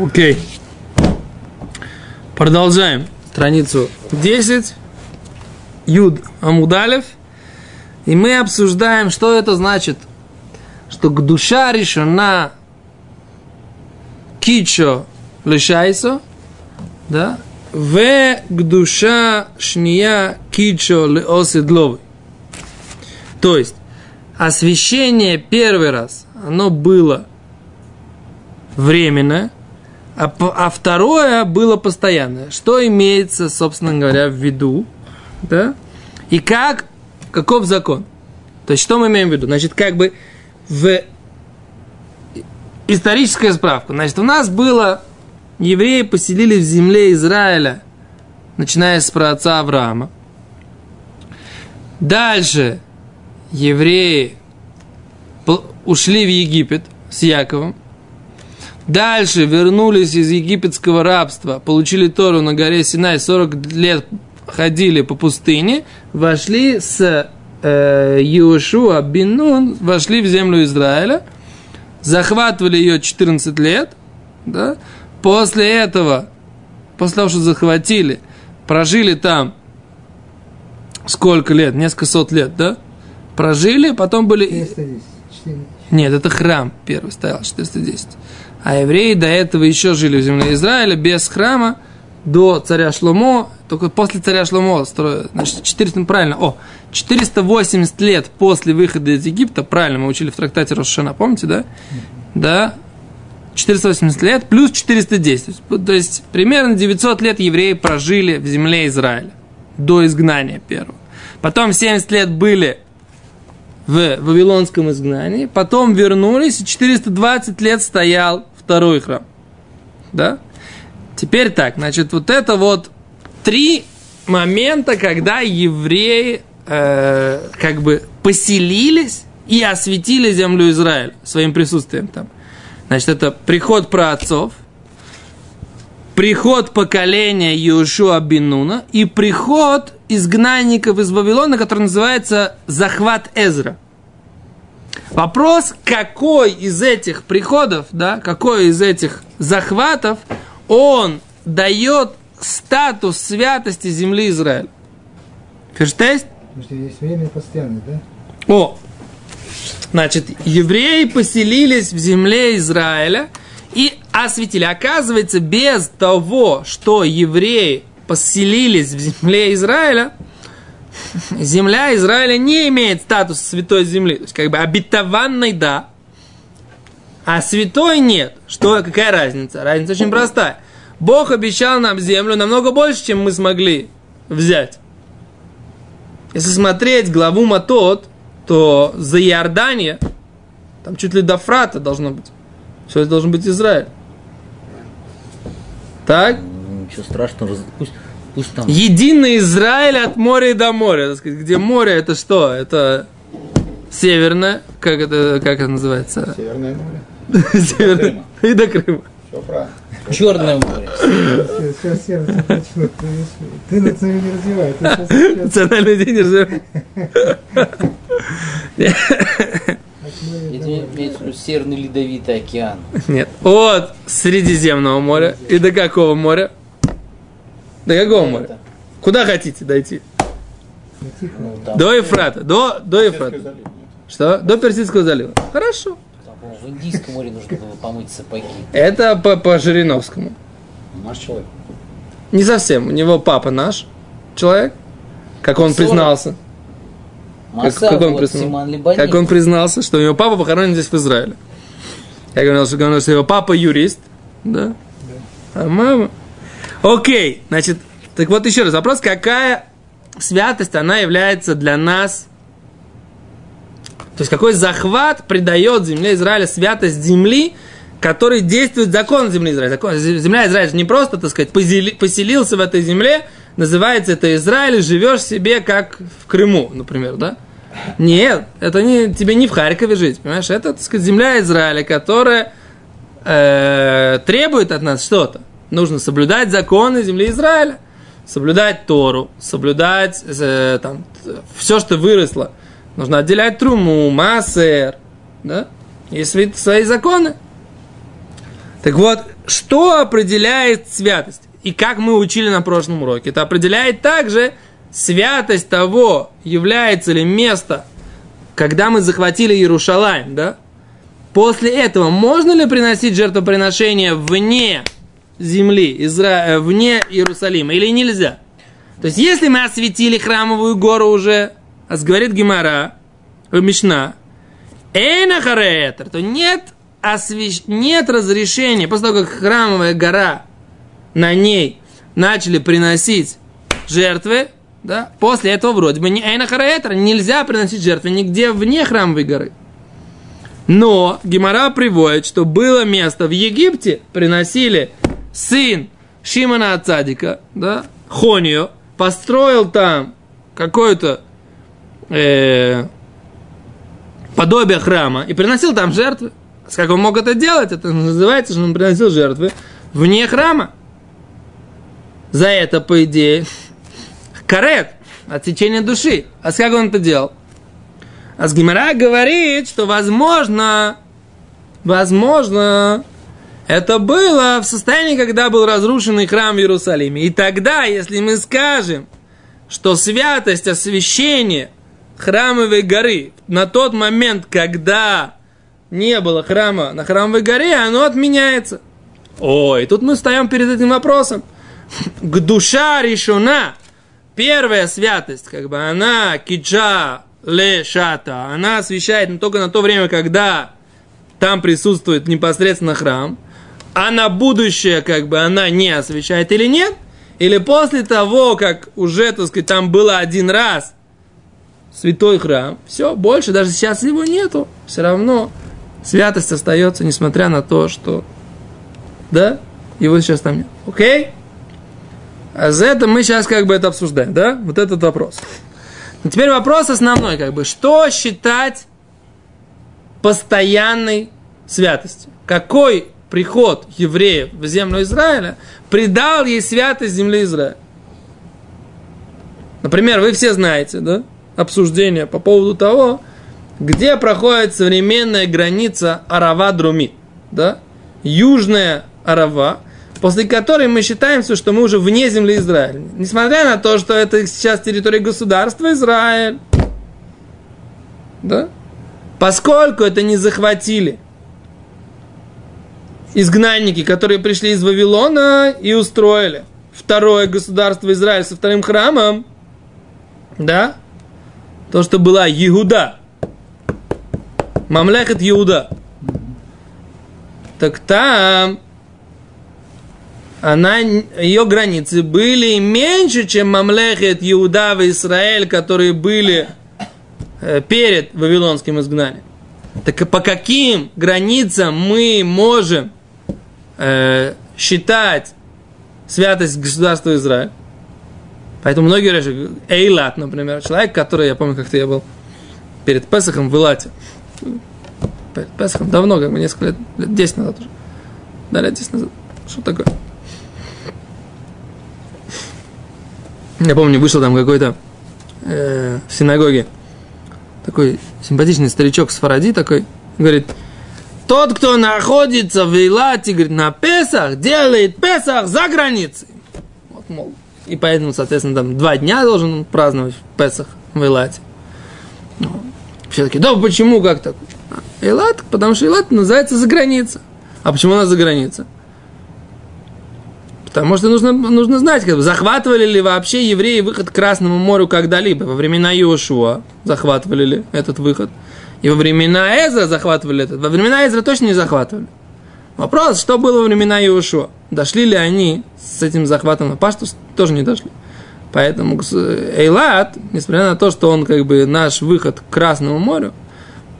Окей. Продолжаем. Страницу 10. Юд Амудалев. И мы обсуждаем, что это значит. Что к душа решена кичо лишайсо, да, в к душа шния кичо леоседловый. То есть, освящение первый раз, оно было временное, а, а второе было постоянное. Что имеется, собственно говоря, в виду? Да? И как, каков закон? То есть, что мы имеем в виду? Значит, как бы в историческая справка. Значит, у нас было, евреи поселились в земле Израиля, начиная с праотца Авраама. Дальше евреи ушли в Египет с Яковом. Дальше вернулись из египетского рабства, получили Тору на горе Синай, 40 лет ходили по пустыне, вошли с э, Иошуа Бинун, вошли в землю Израиля, захватывали ее 14 лет, да? после этого, после того, что захватили, прожили там сколько лет, несколько сот лет, да? Прожили, потом были... 410. Нет, это храм первый стоял, 410. А евреи до этого еще жили в земле Израиля без храма до царя Шломо, только после царя Шломо строят, значит, 400, правильно, о, 480 лет после выхода из Египта, правильно, мы учили в трактате Рошана, помните, да? Да, 480 лет плюс 410. То есть, примерно 900 лет евреи прожили в земле Израиля до изгнания первого. Потом 70 лет были в Вавилонском изгнании, потом вернулись, и 420 лет стоял второй храм. Да? Теперь так, значит, вот это вот три момента, когда евреи э, как бы поселились и осветили землю Израиль своим присутствием там. Значит, это приход праотцов, приход поколения Иешуа Бинуна и приход изгнанников из Вавилона, который называется захват Эзра – Вопрос, какой из этих приходов, да, какой из этих захватов он дает статус святости земли Израиля. Ферштест? Есть время постоянное, да? О, значит, евреи поселились в земле Израиля и осветили. Оказывается, без того, что евреи поселились в земле Израиля – земля Израиля не имеет статуса святой земли. То есть, как бы обетованной да, а святой нет. Что, какая разница? Разница очень простая. Бог обещал нам землю намного больше, чем мы смогли взять. Если смотреть главу Матот, то за Иордания, там чуть ли до Фрата должно быть. Все это должен быть Израиль. Так? Ничего страшного, пусть, Пусть там. Единый Израиль от моря до моря. Так сказать, где море это что? Это северное, как это, как это называется? Северное море. Северное. И до Крыма. Все правильно. Черное море. Сейчас сердце почему Ты национально не развивай. Национальный день развивай. имеется в виду Северный Ледовитый океан. Нет. От Средиземного моря и до какого моря? До какого моря? Куда хотите дойти? Ну, там, До Ефрата. До, до Ефрата. Что? До Персидского залива. Хорошо. там, в Индийском море нужно было помыть сапоги. Это по, по Жириновскому. Наш человек. Не совсем. У него папа наш человек. Как он признался. Как, как он вот, признался? Как он признался, что у него папа похоронен здесь в Израиле. Я говорил, что, говорил, что его папа юрист, да? А мама... Окей, значит, так вот еще раз вопрос, какая святость, она является для нас, то есть какой захват придает земле Израиля святость земли, который действует закон земли Израиля. Закон, земля Израиля не просто, так сказать, поселился в этой земле, называется это Израиль, живешь себе как в Крыму, например, да? Нет, это не, тебе не в Харькове жить, понимаешь? Это, так сказать, земля Израиля, которая э, требует от нас что-то. Нужно соблюдать законы земли Израиля, соблюдать Тору, соблюдать э, там, все, что выросло. Нужно отделять труму, массер, да? Есть свои, законы. Так вот, что определяет святость? И как мы учили на прошлом уроке, это определяет также святость того, является ли место, когда мы захватили Иерушалаем, да? После этого можно ли приносить жертвоприношение вне земли, Изра... э, вне Иерусалима, или нельзя? То есть, если мы осветили храмовую гору уже, а говорит Гимара, э, Мишна, Эйна хареэтер, то нет, освещ... нет разрешения, после того, как храмовая гора, на ней начали приносить жертвы, да, после этого вроде бы не Эйна хареэтер, нельзя приносить жертвы нигде вне храмовой горы. Но Гимара приводит, что было место в Египте, приносили сын Шимона Ацадика, да, Хонио, построил там какое-то э, подобие храма и приносил там жертвы. Как он мог это делать? Это называется, что он приносил жертвы вне храма. За это, по идее, карет, отсечение души. А как он это делал? А с Гимара говорит, что возможно, возможно, это было в состоянии, когда был разрушенный храм в Иерусалиме. И тогда, если мы скажем, что святость освящения храмовой горы на тот момент, когда не было храма на храмовой горе, оно отменяется. Ой, тут мы встаем перед этим вопросом. К душа решена, первая святость, как бы она киджа ле шата, она освещает только на то время, когда там присутствует непосредственно храм, а на будущее, как бы, она не освещает или нет, или после того, как уже, так сказать, там было один раз святой храм, все, больше даже сейчас его нету, все равно святость остается, несмотря на то, что, да, его сейчас там нет. Окей? А за это мы сейчас как бы это обсуждаем, да? Вот этот вопрос. Но теперь вопрос основной, как бы, что считать постоянной святостью? Какой приход евреев в землю Израиля придал ей святость земли Израиля? Например, вы все знаете, да, обсуждение по поводу того, где проходит современная граница Арава-Друми, да, южная Арава, после которой мы считаем, что мы уже вне земли Израиля. Несмотря на то, что это сейчас территория государства Израиль. Да? Поскольку это не захватили изгнанники, которые пришли из Вавилона и устроили второе государство Израиль со вторым храмом, да, то, что была Иуда, Мамлехет Иуда, так там она, ее границы были меньше, чем Мамлехет, Иуда и Израиль, которые были э, перед Вавилонским изгнанием. Так по каким границам мы можем э, считать святость государства Израиль? Поэтому многие говорят, Эйлат, например, человек, который, я помню, как-то я был перед Песохом в Илате. Перед Песохом давно, как бы несколько лет, лет 10 назад уже. Да, лет 10 назад. Что такое? Я помню, вышел там какой-то э, в синагоге такой симпатичный старичок с Фаради такой, говорит, тот, кто находится в Илате, говорит, на Песах, делает Песах за границей. Вот, мол, и поэтому, соответственно, там два дня должен праздновать Песах в Илате. Все таки да почему, как так? Илат, потому что Илат называется за граница. А почему она за граница? Потому что нужно, нужно знать, как захватывали ли вообще евреи выход к Красному морю когда-либо. Во времена Иошуа захватывали ли этот выход. И во времена Эзра захватывали этот. Во времена Эзра точно не захватывали. Вопрос, что было во времена Иошуа? Дошли ли они с этим захватом на Паштус? Тоже не дошли. Поэтому Эйлат, несмотря на то, что он как бы наш выход к Красному морю,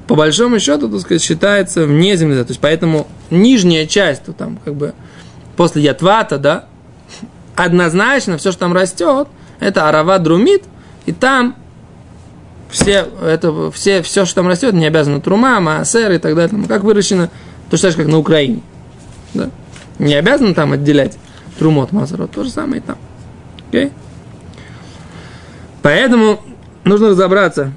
по большому счету, так сказать, считается вне земли. То есть, поэтому нижняя часть, то там как бы после ятвата, да, однозначно все, что там растет, это арава друмит, и там все, это, все, все, что там растет, не обязано трума, маасер и так далее, ну, как выращено, так же, как на Украине. Да? Не обязано там отделять труму от маасера, то же самое и там. Okay? Поэтому нужно разобраться,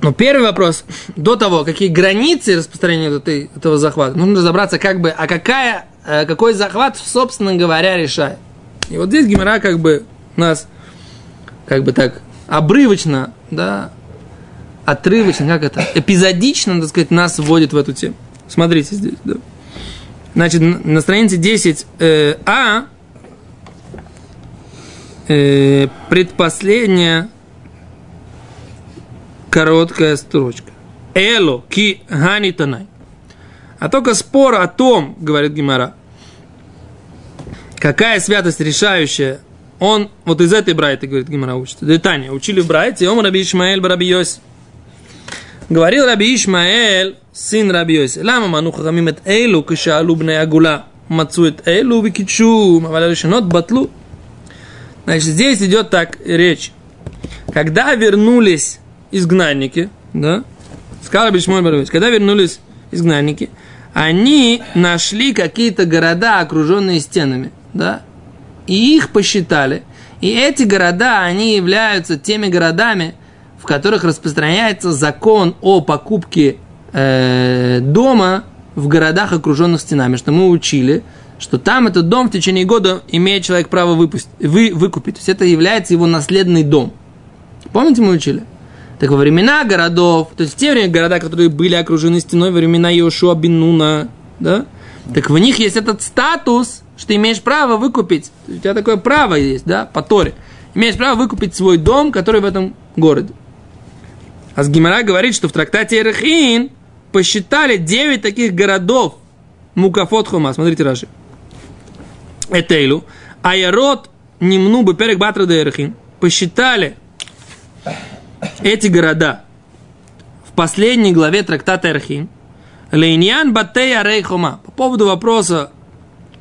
Но первый вопрос, до того, какие границы распространения этой, этого захвата, нужно разобраться, как бы, а какая, э, какой захват, собственно говоря, решает. И вот здесь Гимара как бы нас, как бы так, обрывочно, да, отрывочно, как это, эпизодично, так сказать, нас вводит в эту тему. Смотрите здесь, да. Значит, на странице 10а э, предпоследняя короткая строчка. Эло ки ганитанай. А только спор о том, говорит Гимара, какая святость решающая, он вот из этой брайты, говорит Гимара, учит. Детание, учили в брайте, он Раби Ишмаэль Раби Йоси. Говорил Раби Ишмаэль, сын Раби Йоси, лама ману хахамим эт эйлу, кишаалу бне агула, мацу эт эйлу викичу, маваля решенот батлу. Значит, здесь идет так речь. Когда вернулись изгнанники, да, сказал Раби Ишмаэль Раби Йоси, когда вернулись изгнанники, они нашли какие-то города, окруженные стенами, да, и их посчитали. И эти города, они являются теми городами, в которых распространяется закон о покупке э, дома в городах, окруженных стенами, что мы учили, что там этот дом в течение года имеет человек право выпустить, вы, выкупить. То есть это является его наследный дом. Помните, мы учили? Так во времена городов, то есть в те времена города, которые были окружены стеной, во времена Йошуа Бинуна, да, так в них есть этот статус, что имеешь право выкупить, у тебя такое право есть, да, по Торе. Имеешь право выкупить свой дом, который в этом городе. А с Гимара говорит, что в трактате Эрхин посчитали 9 таких городов Мукафот Хума. Смотрите, Раши. Этейлу. Аярот Нимну Беперек Батра Эрхин. Посчитали эти города в последней главе трактата Эрхин. Лейньян Батея Рейхома. По поводу вопроса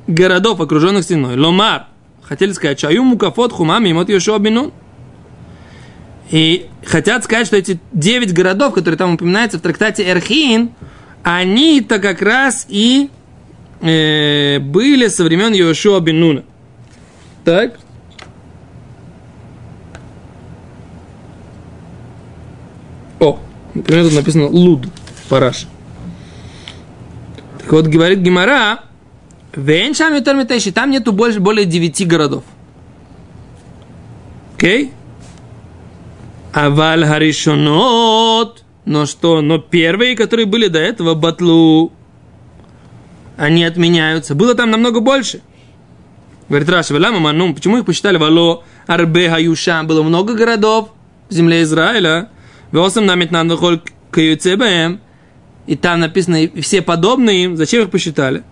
городов, окруженных стеной. Ломар. Хотели сказать, Чаю Мукафот Хума Мимот Йошуа Бинун. И хотят сказать, что эти девять городов, которые там упоминаются в трактате Эрхин, они-то как раз и э, были со времен Йошуа бен Нуна. Так? О, например, тут написано Луд, Параш. Так вот, говорит Гимара, там нету больше, более девяти городов. Окей? Okay? Аваль Харишонот. Но что? Но первые, которые были до этого, батлу, они отменяются. Было там намного больше. Говорит Раша, Велама Манум, почему их посчитали Вало, Арбе, Хаюша, было много городов в земле Израиля. Веосам намет нам выхоль каюцебаем. И там написано, и все подобные им. Зачем их посчитали?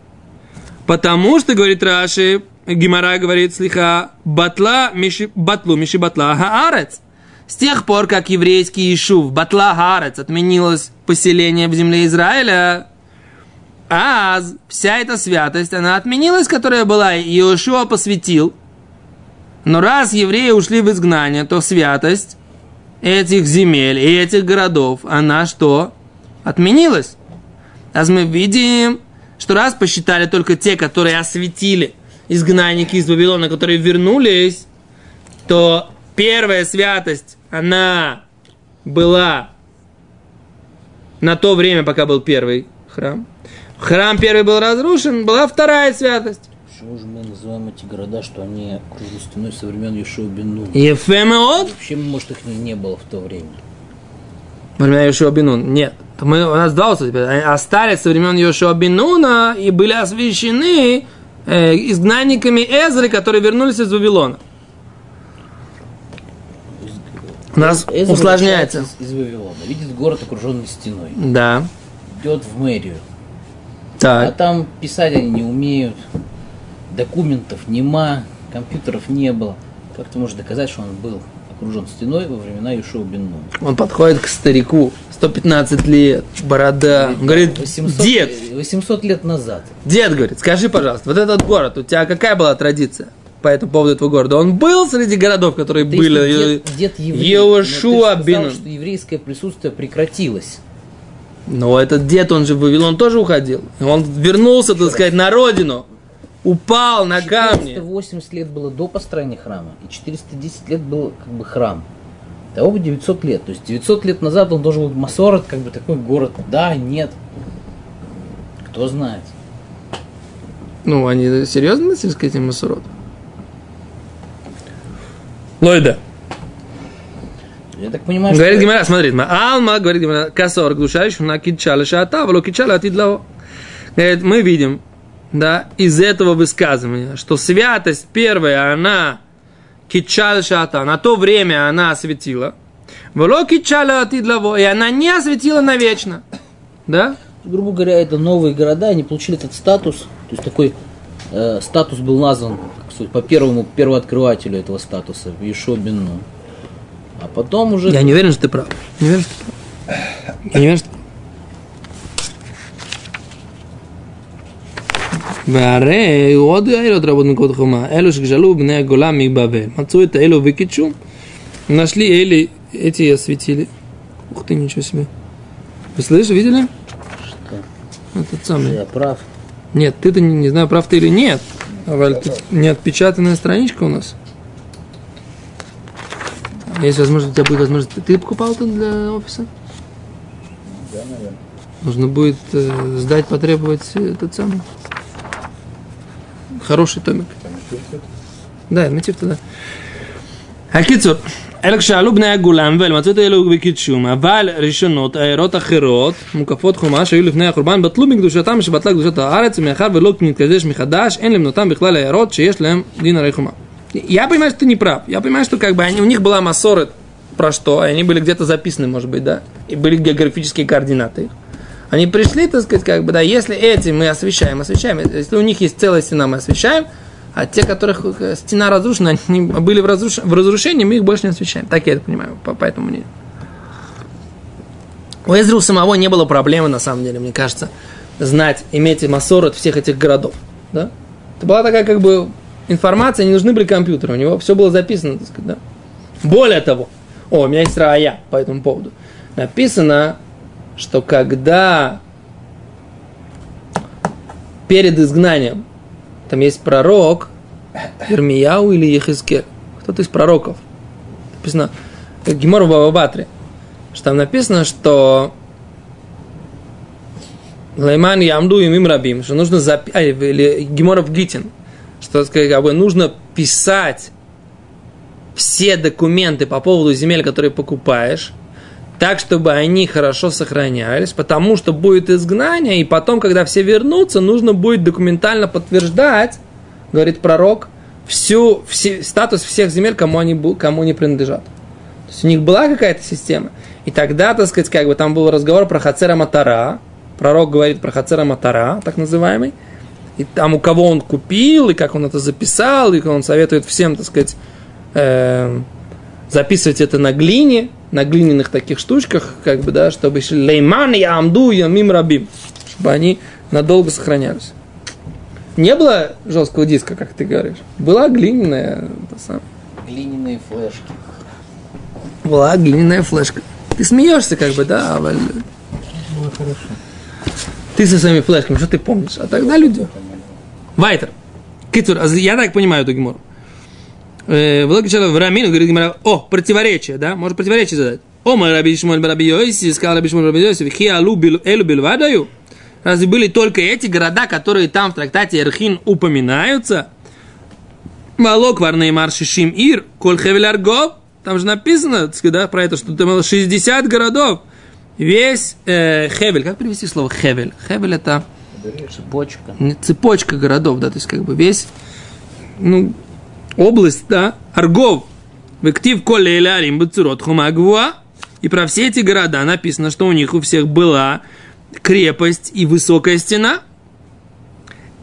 Потому что, говорит Раши, Гимара говорит, слиха, батла, миши, батлу, миши батла, хаарец. С тех пор, как еврейский Ишув Батла Харец отменилось поселение в земле Израиля, а вся эта святость, она отменилась, которая была, и Иошуа посвятил. Но раз евреи ушли в изгнание, то святость этих земель и этих городов, она что? Отменилась. А мы видим, что раз посчитали только те, которые осветили изгнанники из Вавилона, которые вернулись, то первая святость, она была на то время, пока был первый храм. Храм первый был разрушен, была вторая святость. Почему же мы называем эти города, что они окружены стеной со времен Ешуа Бен Ефемеот? Вообще, может, их не, не было в то время. Во времена Йошуа Бенун. Нет. Мы, у нас два условия. Остались со времен Йошуа Бенуна и были освящены э, изгнанниками Эзры, которые вернулись из Вавилона. У нас Эзра усложняется. Из, из Вавилона. Видит город, окруженный стеной. Да. Идет в мэрию. А Так. там писать они не умеют. Документов нема, компьютеров не было. Как ты можешь доказать, что он был окружен стеной во времена Юшуа Бен? Он подходит к старику, 115 лет, борода. Он говорит, 800, дед, 800 лет назад. дед, говорит, скажи, пожалуйста, вот этот город, у тебя какая была традиция по этому поводу этого города? Он был среди городов, которые Ты были? дед, дед еврей, Иошуа бин- что еврейское присутствие прекратилось. Но этот дед, он же в Вавилон тоже уходил. Он вернулся, так сказать, на родину. Упал на камни. 480 лет было до построения храма, и 410 лет был как бы храм. Того бы 900 лет. То есть 900 лет назад он должен быть Масорот, как бы такой город. Да, нет. Кто знает. Ну, они серьезно носились к этим Масурот? Лойда. Я так понимаю, Говорит что... Гимара, смотри, Алма, говорит Гимара, косор, душа еще на кичала шата, вло кичала атидлао. Говорит, мы видим, да, из этого высказывания, что святость первая, она кичала шата, на то время она осветила, вло кичала атидлао, и она не осветила навечно. Да? грубо говоря, это новые города, они получили этот статус, то есть такой э, статус был назван сказать, по первому первооткрывателю этого статуса, Ешо бен Нун. А потом уже... Я не уверен, что ты прав. Не уверен, что ты прав. Я не уверен, что ты прав. והרי עוד העילות רבות מקוד חומה, אלו שגזלו בני הגולה מבבל, מצאו את האלו וקידשו, нашли Эли, эти и осветили. Ух ты, ничего себе. Вы слышите, видели? Что? Этот самый. Я прав. Нет, ты-то не, не знаю, прав ты или нет. А, Валь, тут не отпечатанная страничка у нас. Есть возможность, у тебя будет возможность. Ты, ты покупал это для офиса? Да, наверное. Нужно будет э, сдать, потребовать этот самый. Хороший томик. Да, Митив туда. הקיצור, אלא כששאלו בני הגולם ולמצות אלו בקידשום, אבל ראשונות, העירות אחרות, מוקפות חומה שהיו לפני החורבן, בטלו בקדושתם שבטלה קדושת הארץ, מאחר ולא מתקדש מחדש, אין למנותם בכלל העירות שיש להם דין הרי חומה. Я понимаю, что ты не прав. Я понимаю, что как бы они, у них была массора про что, они были где-то записаны, может быть, да, и были географические координаты их. Они пришли, так сказать, как бы, да, если эти мы освещаем, освещаем, если у них есть целая стена, мы освещаем, а те, которых э, стена разрушена, они были в, разруш... в разрушении, мы их больше не освещаем. Так я это понимаю, по, по этому мнению. У Эзру самого не было проблемы, на самом деле, мне кажется, знать, иметь массор от всех этих городов. Да? Это была такая, как бы, информация, не нужны были компьютеры, у него все было записано, так сказать, да? Более того, о, у меня есть рая по этому поводу. Написано, что когда перед изгнанием там есть пророк Ирмияу или Ехискер, кто-то из пророков. Написано, как Гемор в Бабабатре, что там написано, что Лайман Ямду и Мим Рабим, что нужно записать, или Геморов Гитин, что как бы, нужно писать все документы по поводу земель, которые покупаешь, так, чтобы они хорошо сохранялись, потому что будет изгнание, и потом, когда все вернутся, нужно будет документально подтверждать, говорит пророк, всю, все, статус всех земель, кому они, кому они принадлежат. То есть у них была какая-то система. И тогда, так сказать, как бы там был разговор про Хацера Матара, пророк говорит про Хацера Матара, так называемый, и там у кого он купил, и как он это записал, и он советует всем, так сказать, э, записывать это на глине, на глиняных таких штучках, как бы, да, чтобы лейман я амду я мим рабим, чтобы они надолго сохранялись. Не было жесткого диска, как ты говоришь. Была глиняная, это сам. Глиняные флешки. Была глиняная флешка. Ты смеешься, как бы, да, Валь? Ну, хорошо. Ты со своими флешками, что ты помнишь? А тогда люди. Вайтер. Китур, а я так понимаю эту гемору. Влог человек в Рамину говорит Гимара, о, противоречие, да? Может противоречие задать. О, мой раби Шмуэль раби Йоси, сказал раби Шмуэль раби Йоси, хи алу элу бильвадаю. Разве были только эти города, которые там в трактате Эрхин упоминаются? Малок варный маршишим ир, коль хевель аргов. Там же написано, да, про это, что там было 60 городов. Весь э, хевель, как перевести слово хевель? Хевель это Цепочка. цепочка городов, да, то есть как бы весь, ну, область, да, Аргов, Вектив Коле Элярим Бацурот Хумагвуа, и про все эти города написано, что у них у всех была крепость и высокая стена.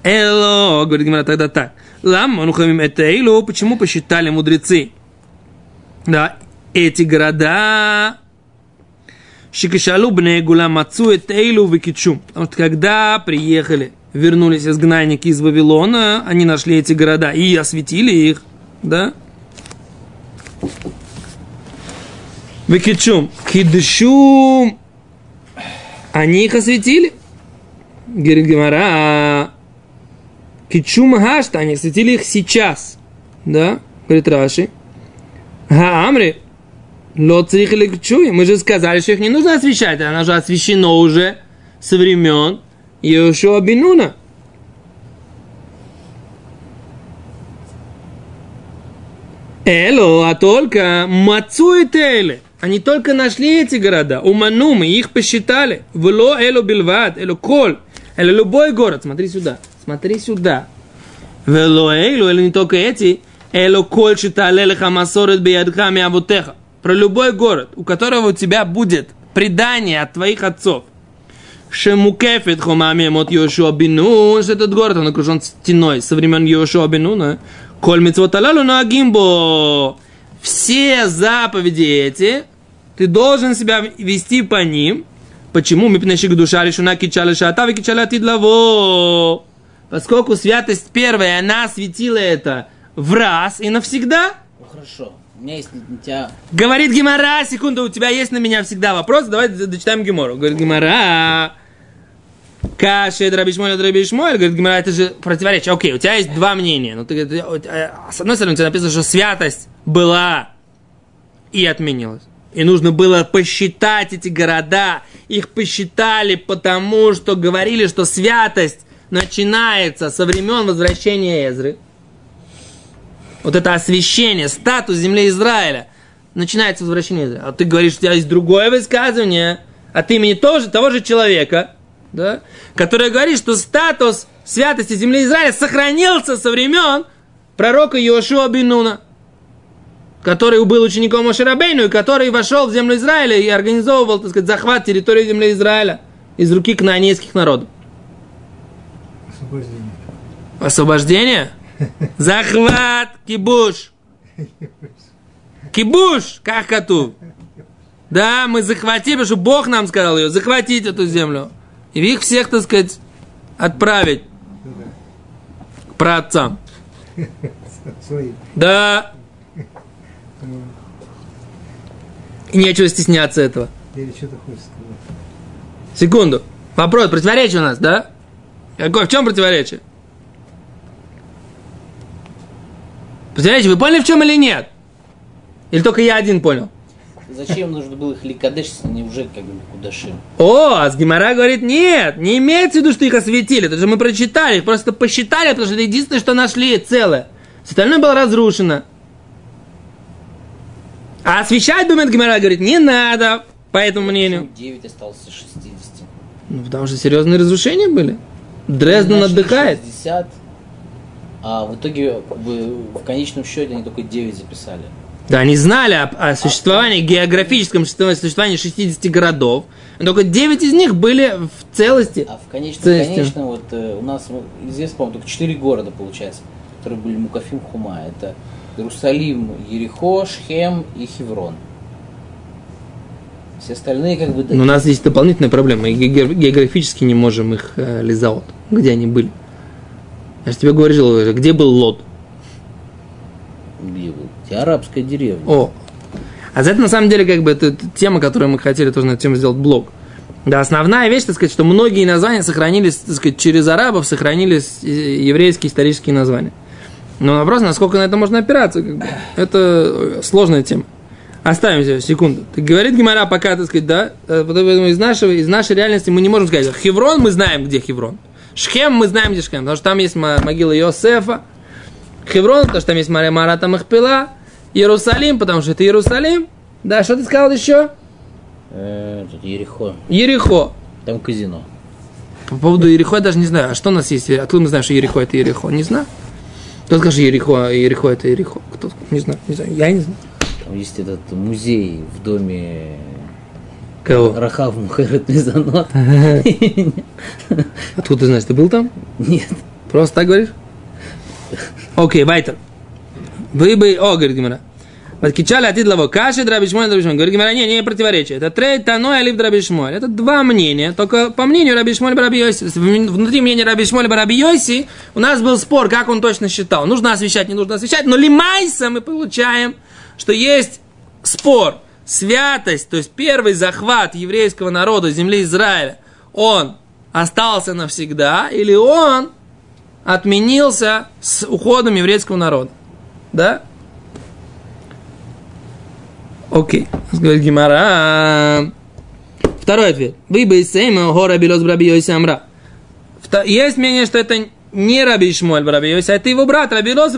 Эло, говорит Гимара тогда так. Лам, манухамим это эло, почему посчитали мудрецы? Да, эти города Шикашалу бне гула мацу эйлу выкичу. Потому что когда приехали, вернулись изгнанники из Вавилона, они нашли эти города и осветили их, да? Выкичум. Кидшум. Они их осветили. Говорит Гимара. Кичум гашта. Они осветили их сейчас. Да? Говорит Раши. Гаамри. Чуй. Мы же сказали, что их не нужно освещать. Оно же освещено уже со времен Иошуа Бинуна. Эло, а только и Теле. Они только нашли эти города. Уманумы, их посчитали. Вло Эло Бельвад, Эло Коль. Эло любой город. Смотри сюда. Смотри сюда. Вело Эло, или не только эти. Эло Коль Шитале Леха Масорет Биядха Миавутеха. Про любой город, у которого у тебя будет предание от твоих отцов. Шемукефет хомами от Йошуа Бинун, что этот город, он окружен стеной со времен Йошуа Бинуна. Коль митцвот алалу нагимбо. Все заповеди эти, ты должен себя вести по ним. Почему? Мы пнешик душа решена кичала шата, вы кичала тидлаво. Поскольку святость первая, она светила это в раз и навсегда. Ну хорошо. У меня есть на тебя... Говорит Гимара, секунду, у тебя есть на меня всегда вопрос, давай дочитаем Гимору. Говорит Гимара, Каши, Драбишмоль, Драбишмоль, говорит Гимара, это же противоречие. Окей, у тебя есть два мнения. Но ты, ты, с одной стороны, у тебя написано, что святость была и отменилась. И нужно было посчитать эти города. Их посчитали потому, что говорили, что святость начинается со времен возвращения Эзры вот это освящение, статус земли Израиля, начинается возвращение Израиля. А ты говоришь, у тебя есть другое высказывание от имени тоже, того же человека, да, которое говорит, что статус святости земли Израиля сохранился со времен пророка Йошуа Бинуна, который был учеником Мошерабейну, и который вошел в землю Израиля и организовывал, так сказать, захват территории земли Израиля из руки кнаанейских народов. Освобождение. Освобождение? Захват, кибуш. Кибуш, как коту. Да, мы захватили, потому что Бог нам сказал ее, захватить эту землю. И их всех, так сказать, отправить к праотцам. Да. И нечего стесняться этого. Секунду. Вопрос, противоречие у нас, да? Какое? В чем противоречие? Противоречие, вы поняли в чем или нет? Или только я один понял? Зачем нужно было их ликадеш, если они уже как бы кудашим? О, а с Гимара говорит, нет, не имеется в виду, что их осветили. Это же мы прочитали, просто посчитали, потому что это единственное, что нашли целое. Все остальное было разрушено. А освещать, думает Гимара, говорит, не надо, по этому мнению. 9 осталось из 60. Ну, потому что серьезные разрушения были. Дрезден отдыхает. 60, а в итоге в конечном счете они только 9 записали. Да, они знали о, о существовании, географическом существовании 60 городов. Только 9 из них были в целости. А в конечном, Целости. конечно, вот э, у нас известно, по-моему, только 4 города, получается, которые были Мукафим Хума. Это Иерусалим, Ерехо, Шхем и Хеврон. Все остальные как бы... Но у нас есть дополнительная проблема. Мы ге- географически не можем их э, лизаут. Где они были? Я же тебе говорил, где был Лот. Где был? Где арабская деревня. О. А за это на самом деле как бы это, тема, которую мы хотели тоже на тему сделать блог. Да, основная вещь, так сказать, что многие названия сохранились, так сказать, через арабов сохранились э, еврейские исторические названия. Но вопрос, насколько на это можно опираться, как бы, это э, сложная тема. Оставим себе секунду. Так говорит Гимара пока, так сказать, да, э, поэтому из, нашего, из нашей реальности мы не можем сказать. Хеврон мы знаем, где Хеврон. Шхем мы знаем, где Шхем, потому что там есть мо- могила Иосифа. Хеврон, потому что там есть Марата Махпила. Иерусалим, потому что это Иерусалим. Да, что ты сказал еще? Э, тут Ерехо. Ерехо. Там казино. По поводу Ерехо я даже не знаю. А что у нас есть? Откуда мы знаем, что Ерехо это Ерехо? Не знаю. Кто скажет Ерехо, Ерехо это Ерехо? Кто? Не знаю, не знаю. Я не знаю. Там есть этот музей в доме Кого? Рахав Мухерет Мизанот. Откуда ты знаешь? Ты был там? Нет. Просто так говоришь? Окей, вайтер. Вы бы... О, говорит Гимара. Подкичали атид лаво каши драбишмоль драбишмоль. Говорит Гимара, не, не противоречие. Это трей таной алиф драбишмоль. Это два мнения. Только по мнению Рабишмоль Бараби Йоси, внутри мнения Рабишмоль Бараби Йоси у нас был спор, как он точно считал. Нужно освещать, не нужно освещать. Но лимайса мы получаем, что есть спор. Святость, то есть первый захват еврейского народа земли Израиля, он остался навсегда, или он отменился с уходом еврейского народа. Да? Окей. Говорит Гимара. Второй ответ. Вы бы сейма гора белос браби амра. Есть мнение, что это не Раби Ишмуэль Браби Йоси, а это его брат Раби Лоз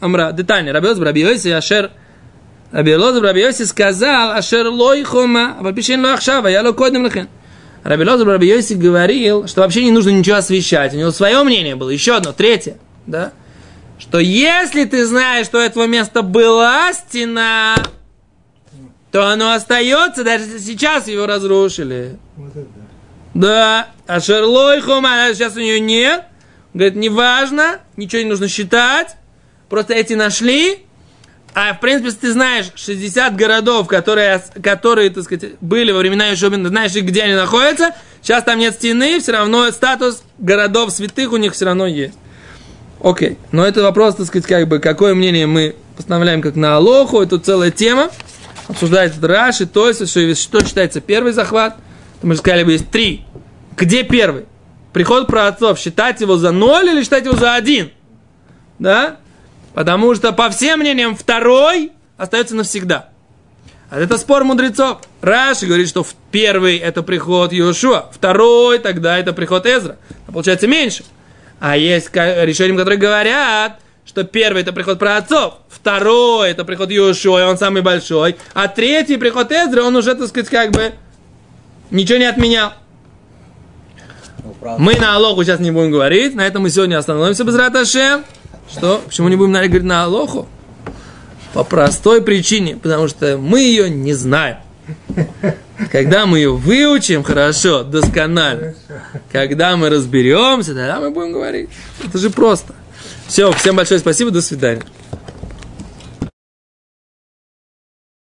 амра. Детально. Раби Лоз Ашер Раби Лоз сказал, Ашер лой хома, а вальпишен ло ахшава, я ло кодем лахен. Раби Лоз говорил, что вообще не нужно ничего освещать. У него свое мнение было. Еще одно, третье. Да? Что если ты знаешь, что у этого места была стена, то оно остается, даже если сейчас его разрушили. Вот это да. А Шерлой Хума, а сейчас у нее нет. Говорит, неважно, ничего не нужно считать. Просто эти нашли. А в принципе, если ты знаешь 60 городов, которые, которые так сказать, были во времена Ешобина, знаешь, где они находятся, сейчас там нет стены, все равно статус городов святых у них все равно есть. Окей. Но это вопрос, так сказать, как бы, какое мнение мы постановляем как на Алоху, это целая тема. Обсуждается Раши, то есть, что, считается первый захват. Мы же сказали, есть три. Где первый? Приход праотцов, считать его за ноль или считать его за один? Да? Потому что, по всем мнениям, второй остается навсегда. А это спор мудрецов. Раши говорит, что первый это приход Иошуа, второй тогда это приход Эзра. А получается меньше. А есть решения, которые говорят, что первый это приход праотцов, второй это приход Иошуа, и он самый большой, а третий приход Эзра, он уже, так сказать, как бы ничего не отменял. Ну. Мы на Алоху сейчас не будем говорить, на этом мы сегодня остановимся без Раташем. Что? Почему не будем говорить на Алоху? По простой причине, потому что мы ее не знаем. Когда мы ее выучим хорошо, досконально, когда мы разберемся, тогда мы будем говорить. Это же просто. Все, всем большое спасибо, до свидания.